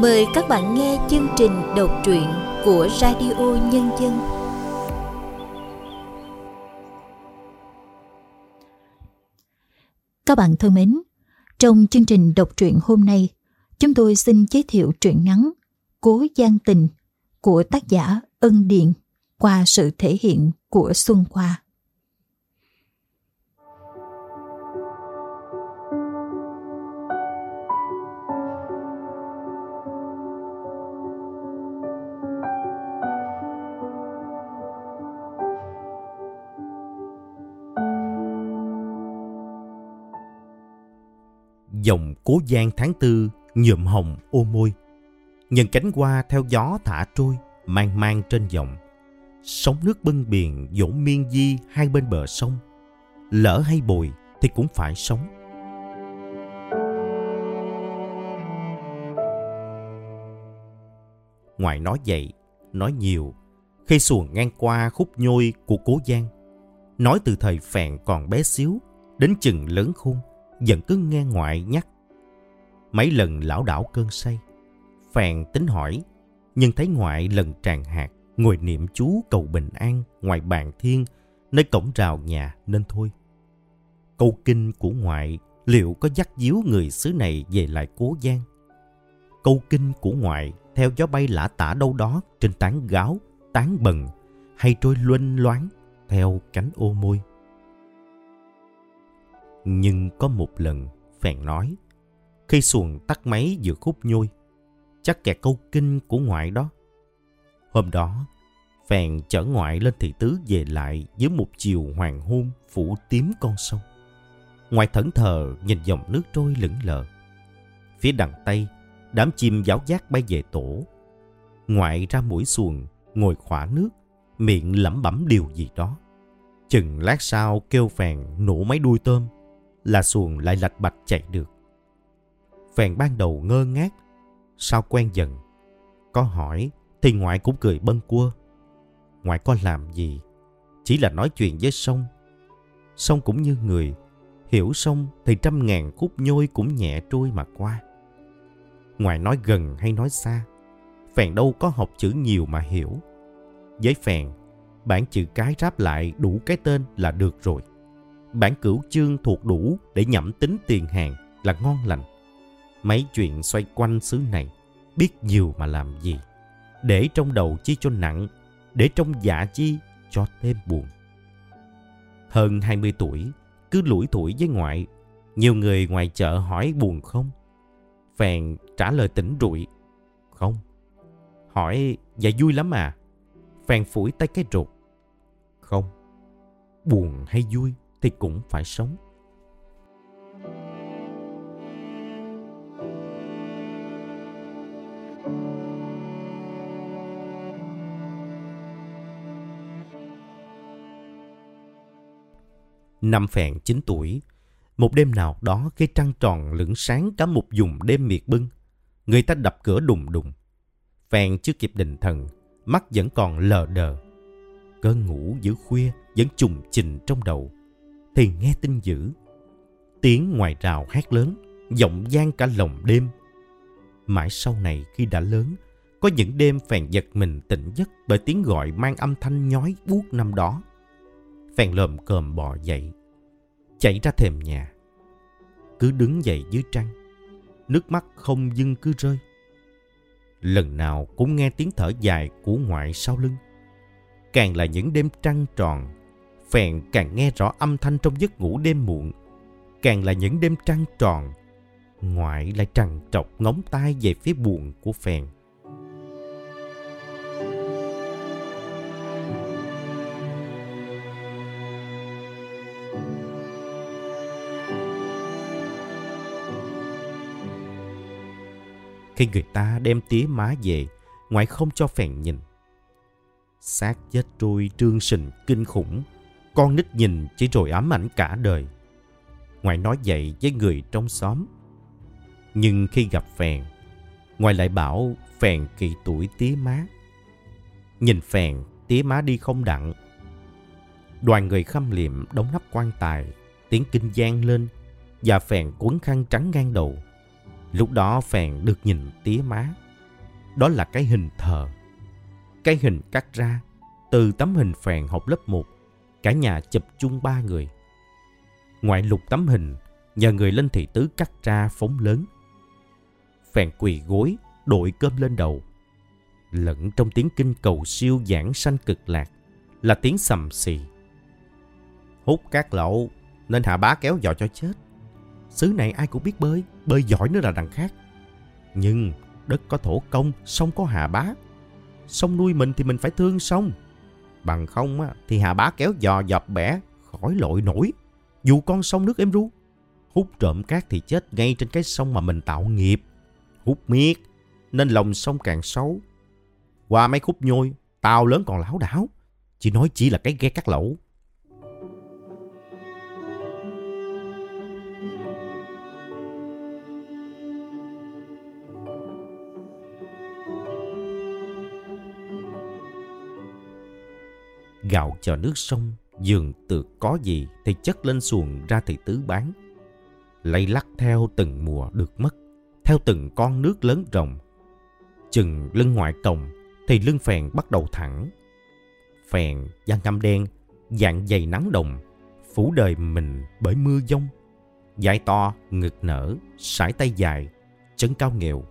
Mời các bạn nghe chương trình đọc truyện của Radio Nhân dân. Các bạn thân mến, trong chương trình đọc truyện hôm nay, chúng tôi xin giới thiệu truyện ngắn Cố Giang Tình của tác giả Ân Điền qua sự thể hiện của Xuân Khoa. Dòng cố giang tháng tư nhuộm hồng ô môi. Những cánh hoa theo gió thả trôi, mang mang trên dòng. Sóng nước bưng biển dỗ miên di hai bên bờ sông. Lỡ hay bồi thì cũng phải sống. Ngoài nói vậy, nói nhiều, khi xuồng ngang qua khúc nhôi của cố giang, nói từ thời phèn còn bé xíu, đến chừng lớn khung vẫn cứ nghe ngoại nhắc. Mấy lần lão đảo cơn say, Phèn tính hỏi, nhưng thấy ngoại lần tràn hạt, ngồi niệm chú cầu bình an ngoài bàn thiên, nơi cổng rào nhà nên thôi. Câu kinh của ngoại liệu có dắt díu người xứ này về lại cố giang? Câu kinh của ngoại theo gió bay lả tả đâu đó trên tán gáo, tán bần hay trôi luân loáng theo cánh ô môi. Nhưng có một lần, Phèn nói, khi xuồng tắt máy giữa khúc nhôi, chắc kẹt câu kinh của ngoại đó. Hôm đó, Phèn chở ngoại lên thị tứ về lại dưới một chiều hoàng hôn phủ tím con sông. Ngoại thẫn thờ nhìn dòng nước trôi lững lờ. Phía đằng Tây, đám chim giáo giác bay về tổ. Ngoại ra mũi xuồng, ngồi khỏa nước, miệng lẩm bẩm điều gì đó. Chừng lát sau kêu phèn nổ máy đuôi tôm là xuồng lại lạch bạch chạy được. Phèn ban đầu ngơ ngác, sao quen dần. Có hỏi thì ngoại cũng cười bâng quơ. Ngoại có làm gì? Chỉ là nói chuyện với sông. Sông cũng như người, hiểu sông thì trăm ngàn khúc nhôi cũng nhẹ trôi mà qua. Ngoại nói gần hay nói xa, Phèn đâu có học chữ nhiều mà hiểu. Với Phèn, bản chữ cái ráp lại đủ cái tên là được rồi bản cửu chương thuộc đủ để nhẩm tính tiền hàng là ngon lành. Mấy chuyện xoay quanh xứ này, biết nhiều mà làm gì. Để trong đầu chi cho nặng, để trong dạ chi cho thêm buồn. Hơn 20 tuổi, cứ lủi tuổi với ngoại, nhiều người ngoài chợ hỏi buồn không? Phèn trả lời tỉnh rụi, không. Hỏi, dạ vui lắm à? Phèn phủi tay cái rụt, không. Buồn hay vui thì cũng phải sống. Năm phèn 9 tuổi, một đêm nào đó khi trăng tròn lửng sáng cả một vùng đêm miệt bưng, người ta đập cửa đùng đùng. Phèn chưa kịp định thần, mắt vẫn còn lờ đờ. Cơn ngủ giữa khuya vẫn trùng trình trong đầu thì nghe tin dữ. Tiếng ngoài rào hát lớn, giọng gian cả lòng đêm. Mãi sau này khi đã lớn, có những đêm phèn giật mình tỉnh giấc bởi tiếng gọi mang âm thanh nhói buốt năm đó. Phèn lồm cồm bò dậy, chạy ra thềm nhà. Cứ đứng dậy dưới trăng, nước mắt không dưng cứ rơi. Lần nào cũng nghe tiếng thở dài của ngoại sau lưng. Càng là những đêm trăng tròn Phèn càng nghe rõ âm thanh trong giấc ngủ đêm muộn. Càng là những đêm trăng tròn, ngoại lại trằn trọc ngóng tai về phía buồn của Phèn. Khi người ta đem tía má về, ngoại không cho Phèn nhìn. xác chết trôi trương sình kinh khủng con nít nhìn chỉ rồi ám ảnh cả đời. Ngoại nói vậy với người trong xóm. Nhưng khi gặp Phèn, Ngoại lại bảo Phèn kỳ tuổi tía má. Nhìn Phèn, tía má đi không đặng. Đoàn người khâm liệm đóng nắp quan tài, tiếng kinh gian lên và Phèn cuốn khăn trắng ngang đầu. Lúc đó Phèn được nhìn tía má, đó là cái hình thờ. Cái hình cắt ra từ tấm hình phèn học lớp 1, cả nhà chụp chung ba người. Ngoại lục tấm hình, nhờ người lên thị tứ cắt ra phóng lớn. Phèn quỳ gối, đội cơm lên đầu. Lẫn trong tiếng kinh cầu siêu giảng sanh cực lạc là tiếng sầm xì. Hút cát lậu nên hạ bá kéo dò cho chết. Xứ này ai cũng biết bơi, bơi giỏi nữa là đằng khác. Nhưng đất có thổ công, sông có hạ bá. Sông nuôi mình thì mình phải thương sông. Bằng không á, thì hạ bá kéo dò dập bẻ, khỏi lội nổi. Dù con sông nước êm ru, hút trộm cát thì chết ngay trên cái sông mà mình tạo nghiệp. Hút miết, nên lòng sông càng xấu. Qua mấy khúc nhôi, tàu lớn còn lão đảo. Chỉ nói chỉ là cái ghe cắt lẩu. Gạo chờ nước sông, dường từ có gì thì chất lên xuồng ra thị tứ bán. Lây lắc theo từng mùa được mất, theo từng con nước lớn rồng. Chừng lưng ngoại cổng thì lưng phèn bắt đầu thẳng. Phèn da ngâm đen, dạng dày nắng đồng, phủ đời mình bởi mưa giông. Dài to, ngực nở, sải tay dài, chân cao nghèo.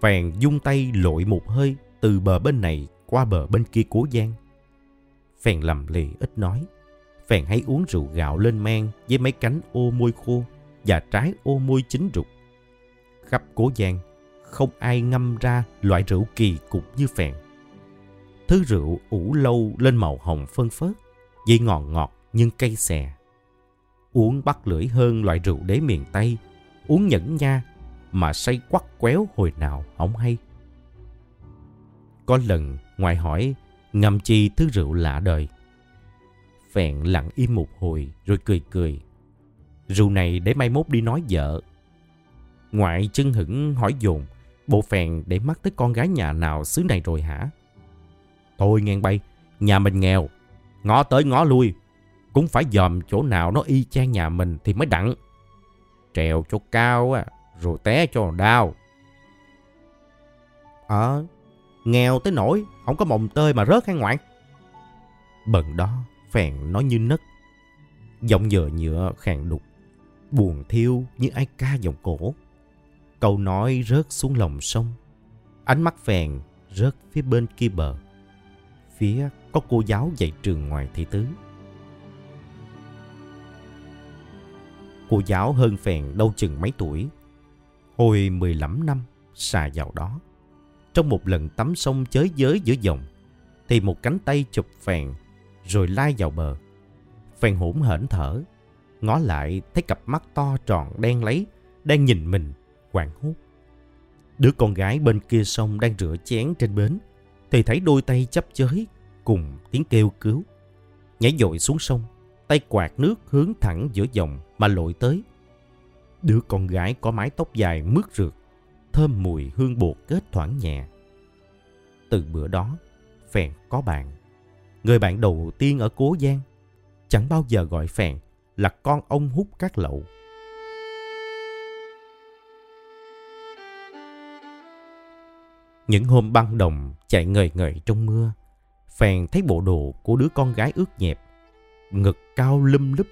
Phèn dung tay lội một hơi từ bờ bên này qua bờ bên kia cố giang Phèn lầm lì ít nói. Phèn hay uống rượu gạo lên men với mấy cánh ô môi khô và trái ô môi chín rục. Khắp cố giang, không ai ngâm ra loại rượu kỳ cục như phèn. Thứ rượu ủ lâu lên màu hồng phân phớt, vị ngọt ngọt nhưng cay xè. Uống bắt lưỡi hơn loại rượu đế miền Tây, uống nhẫn nha mà say quắt quéo hồi nào không hay. Có lần ngoài hỏi ngâm chi thứ rượu lạ đời. Phèn lặng im một hồi rồi cười cười. Rượu này để mai mốt đi nói vợ. Ngoại chân hững hỏi dồn, bộ phèn để mắt tới con gái nhà nào xứ này rồi hả? Thôi ngang bay, nhà mình nghèo, ngó tới ngó lui, cũng phải dòm chỗ nào nó y chang nhà mình thì mới đặng. Trèo cho cao á, rồi té cho đau. Ờ, Nghèo tới nỗi không có mồng tơi mà rớt hay ngoạn. Bận đó, phèn nói như nấc. Giọng nhựa nhựa khàn đục. Buồn thiêu như ai ca giọng cổ. Câu nói rớt xuống lòng sông. Ánh mắt phèn rớt phía bên kia bờ. Phía có cô giáo dạy trường ngoài thị tứ. Cô giáo hơn phèn đâu chừng mấy tuổi. Hồi 15 năm xà vào đó trong một lần tắm sông chới giới giữa dòng, thì một cánh tay chụp phèn, rồi lai vào bờ. Phèn hổn hển thở, ngó lại thấy cặp mắt to tròn đen lấy, đang nhìn mình, hoảng hốt. Đứa con gái bên kia sông đang rửa chén trên bến, thì thấy đôi tay chấp chới cùng tiếng kêu cứu. Nhảy dội xuống sông, tay quạt nước hướng thẳng giữa dòng mà lội tới. Đứa con gái có mái tóc dài mướt rượt, thơm mùi hương bột kết thoảng nhẹ. Từ bữa đó, Phèn có bạn. Người bạn đầu tiên ở Cố Giang chẳng bao giờ gọi Phèn là con ông hút cát lậu. Những hôm băng đồng chạy ngời ngời trong mưa, Phèn thấy bộ đồ của đứa con gái ướt nhẹp, ngực cao lum lúp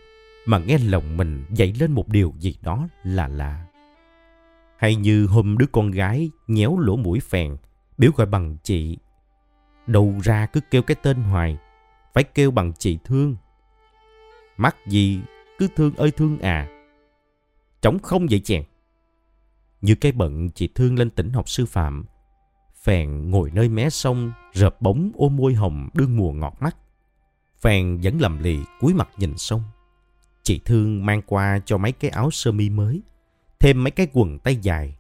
mà nghe lòng mình dậy lên một điều gì đó là lạ. Hay như hôm đứa con gái nhéo lỗ mũi phèn, biểu gọi bằng chị. Đầu ra cứ kêu cái tên hoài, phải kêu bằng chị thương. Mắc gì cứ thương ơi thương à. Trống không vậy chèn. Như cái bận chị thương lên tỉnh học sư phạm, Phèn ngồi nơi mé sông, rợp bóng ôm môi hồng đương mùa ngọt mắt. Phèn vẫn lầm lì cúi mặt nhìn sông. Chị Thương mang qua cho mấy cái áo sơ mi mới, thêm mấy cái quần tay dài,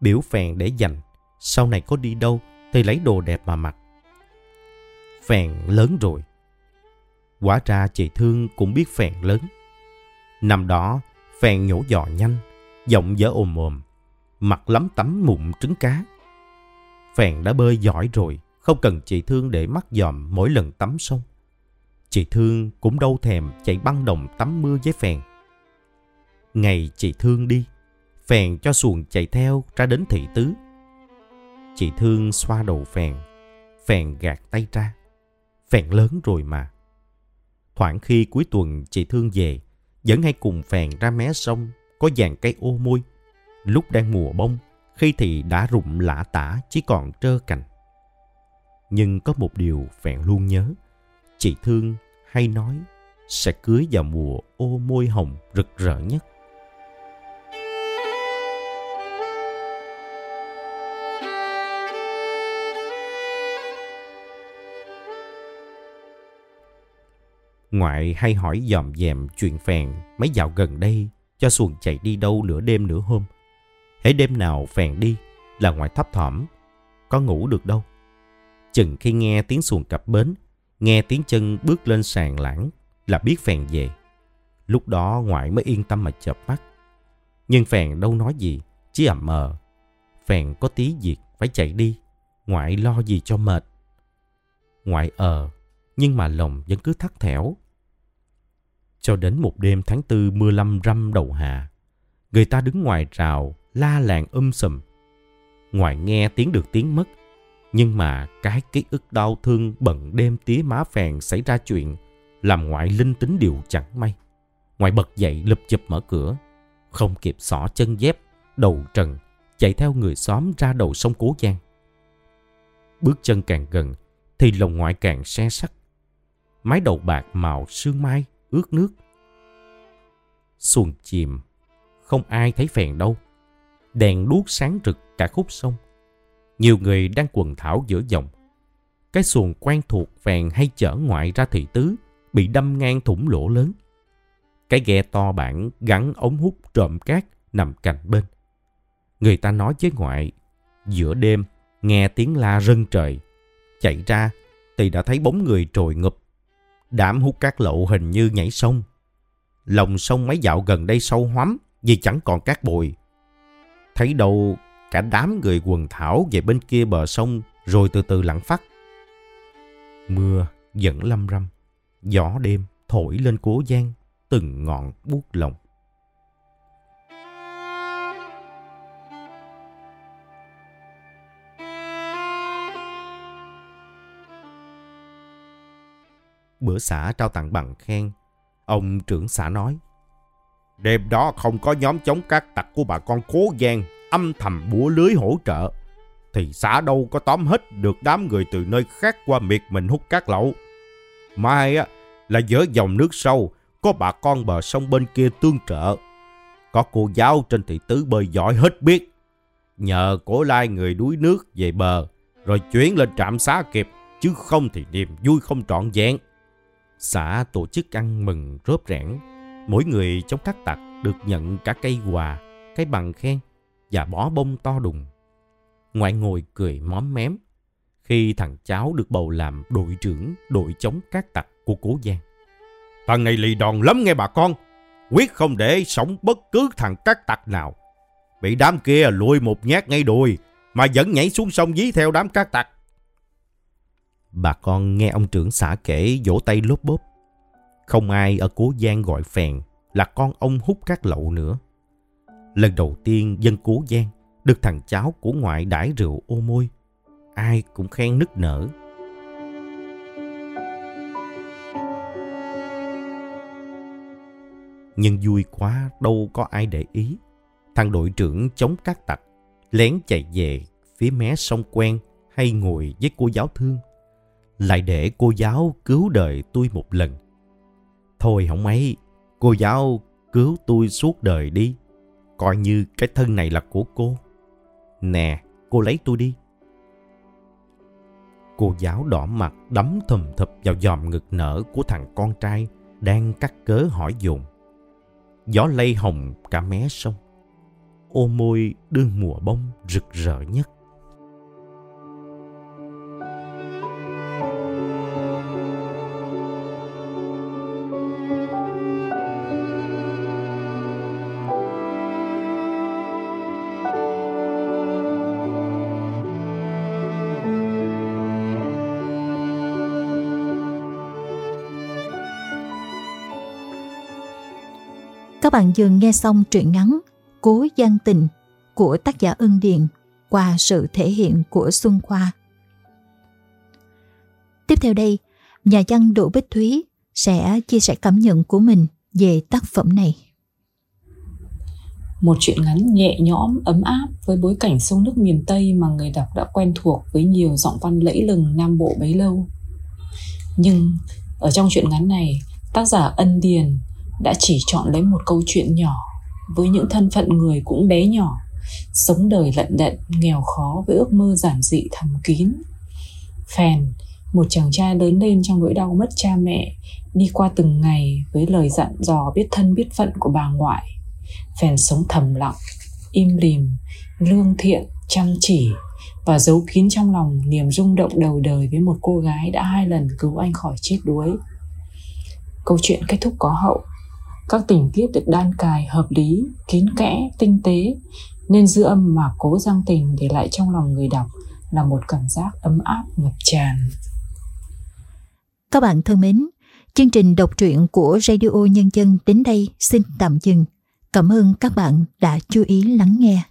biểu phèn để dành. Sau này có đi đâu thì lấy đồ đẹp mà mặc. Phèn lớn rồi. Quả ra chị Thương cũng biết phèn lớn. Năm đó, phèn nhổ giò nhanh, giọng dở ồm ồm, mặt lắm tắm mụn trứng cá. Phèn đã bơi giỏi rồi, không cần chị Thương để mắt dòm mỗi lần tắm sông. Chị Thương cũng đâu thèm chạy băng đồng tắm mưa với phèn. Ngày chị Thương đi, phèn cho xuồng chạy theo ra đến thị tứ. Chị Thương xoa đầu phèn, phèn gạt tay ra. Phèn lớn rồi mà. Thoảng khi cuối tuần chị Thương về, vẫn hay cùng phèn ra mé sông có dàn cây ô môi. Lúc đang mùa bông, khi thì đã rụng lã tả chỉ còn trơ cành. Nhưng có một điều phèn luôn nhớ. Chị Thương hay nói sẽ cưới vào mùa ô môi hồng rực rỡ nhất. Ngoại hay hỏi dòm dèm chuyện phèn mấy dạo gần đây cho xuồng chạy đi đâu nửa đêm nửa hôm. Hễ đêm nào phèn đi là ngoại thấp thỏm, có ngủ được đâu. Chừng khi nghe tiếng xuồng cập bến, nghe tiếng chân bước lên sàn lãng là biết phèn về. Lúc đó ngoại mới yên tâm mà chợp mắt. Nhưng phèn đâu nói gì, chỉ ẩm mờ. Phèn có tí việc phải chạy đi, ngoại lo gì cho mệt. Ngoại ờ, nhưng mà lòng vẫn cứ thắt thẻo. Cho đến một đêm tháng tư mưa lâm râm đầu hạ, người ta đứng ngoài rào, la làng um sùm. Ngoài nghe tiếng được tiếng mất, nhưng mà cái ký ức đau thương bận đêm tía má phèn xảy ra chuyện, làm ngoại linh tính điều chẳng may. Ngoại bật dậy lụp chụp mở cửa, không kịp xỏ chân dép, đầu trần, chạy theo người xóm ra đầu sông Cố Giang. Bước chân càng gần, thì lòng ngoại càng xe sắt. Mái đầu bạc màu sương mai, ướt nước. Xuồng chìm, không ai thấy phèn đâu. Đèn đuốc sáng rực cả khúc sông. Nhiều người đang quần thảo giữa dòng. Cái xuồng quen thuộc phèn hay chở ngoại ra thị tứ, bị đâm ngang thủng lỗ lớn. Cái ghe to bản gắn ống hút trộm cát nằm cạnh bên. Người ta nói với ngoại, giữa đêm nghe tiếng la rân trời. Chạy ra thì đã thấy bóng người trồi ngập. Đám hút cát lậu hình như nhảy sông. Lòng sông mấy dạo gần đây sâu hoắm vì chẳng còn cát bồi. Thấy đâu cả đám người quần thảo về bên kia bờ sông rồi từ từ lặng phát. Mưa vẫn lâm râm. Gió đêm thổi lên cố giang, từng ngọn buốt lòng. Bữa xã trao tặng bằng khen, ông trưởng xã nói. Đêm đó không có nhóm chống các tặc của bà con cố gian âm thầm búa lưới hỗ trợ, thì xã đâu có tóm hết được đám người từ nơi khác qua miệt mình hút cát lậu. Mai á, là giữa dòng nước sâu, có bà con bờ sông bên kia tương trợ. Có cô giáo trên thị tứ bơi giỏi hết biết. Nhờ cổ lai người đuối nước về bờ, rồi chuyển lên trạm xá kịp, chứ không thì niềm vui không trọn vẹn. Xã tổ chức ăn mừng rốp rẽn, mỗi người trong các tặc được nhận cả cây quà, cái bằng khen và bó bông to đùng. Ngoại ngồi cười móm mém khi thằng cháu được bầu làm đội trưởng đội chống các tặc của Cố Giang. Thằng này lì đòn lắm nghe bà con. Quyết không để sống bất cứ thằng các tặc nào. Bị đám kia lùi một nhát ngay đùi mà vẫn nhảy xuống sông dí theo đám các tặc. Bà con nghe ông trưởng xã kể vỗ tay lốp bốp. Không ai ở Cố Giang gọi phèn là con ông hút các lậu nữa. Lần đầu tiên dân Cố Giang được thằng cháu của ngoại đãi rượu ô môi ai cũng khen nức nở. Nhưng vui quá đâu có ai để ý. Thằng đội trưởng chống các tặc, lén chạy về phía mé sông quen hay ngồi với cô giáo thương. Lại để cô giáo cứu đời tôi một lần. Thôi không mấy, cô giáo cứu tôi suốt đời đi. Coi như cái thân này là của cô. Nè, cô lấy tôi đi. Cô giáo đỏ mặt đấm thùm thụp vào dòm ngực nở của thằng con trai đang cắt cớ hỏi dồn. Gió lây hồng cả mé sông. Ô môi đương mùa bông rực rỡ nhất. Các bạn vừa nghe xong truyện ngắn Cố Giang Tình của tác giả Ân Điền qua sự thể hiện của Xuân Khoa. Tiếp theo đây, nhà văn Đỗ Bích Thúy sẽ chia sẻ cảm nhận của mình về tác phẩm này. Một chuyện ngắn nhẹ nhõm, ấm áp với bối cảnh sông nước miền Tây mà người đọc đã quen thuộc với nhiều giọng văn lẫy lừng Nam Bộ bấy lâu. Nhưng ở trong chuyện ngắn này, tác giả Ân Điền đã chỉ chọn lấy một câu chuyện nhỏ với những thân phận người cũng bé nhỏ, sống đời lận đận, nghèo khó với ước mơ giản dị thầm kín. Phèn, một chàng trai lớn lên trong nỗi đau mất cha mẹ, đi qua từng ngày với lời dặn dò biết thân biết phận của bà ngoại. Phèn sống thầm lặng, im lìm, lương thiện, chăm chỉ và giấu kín trong lòng niềm rung động đầu đời với một cô gái đã hai lần cứu anh khỏi chết đuối. Câu chuyện kết thúc có hậu, các tình tiết được đan cài hợp lý, kín kẽ, tinh tế, nên dư âm mà cố giang tình để lại trong lòng người đọc là một cảm giác ấm áp ngập tràn. Các bạn thân mến, chương trình đọc truyện của Radio Nhân dân đến đây xin tạm dừng. Cảm ơn các bạn đã chú ý lắng nghe.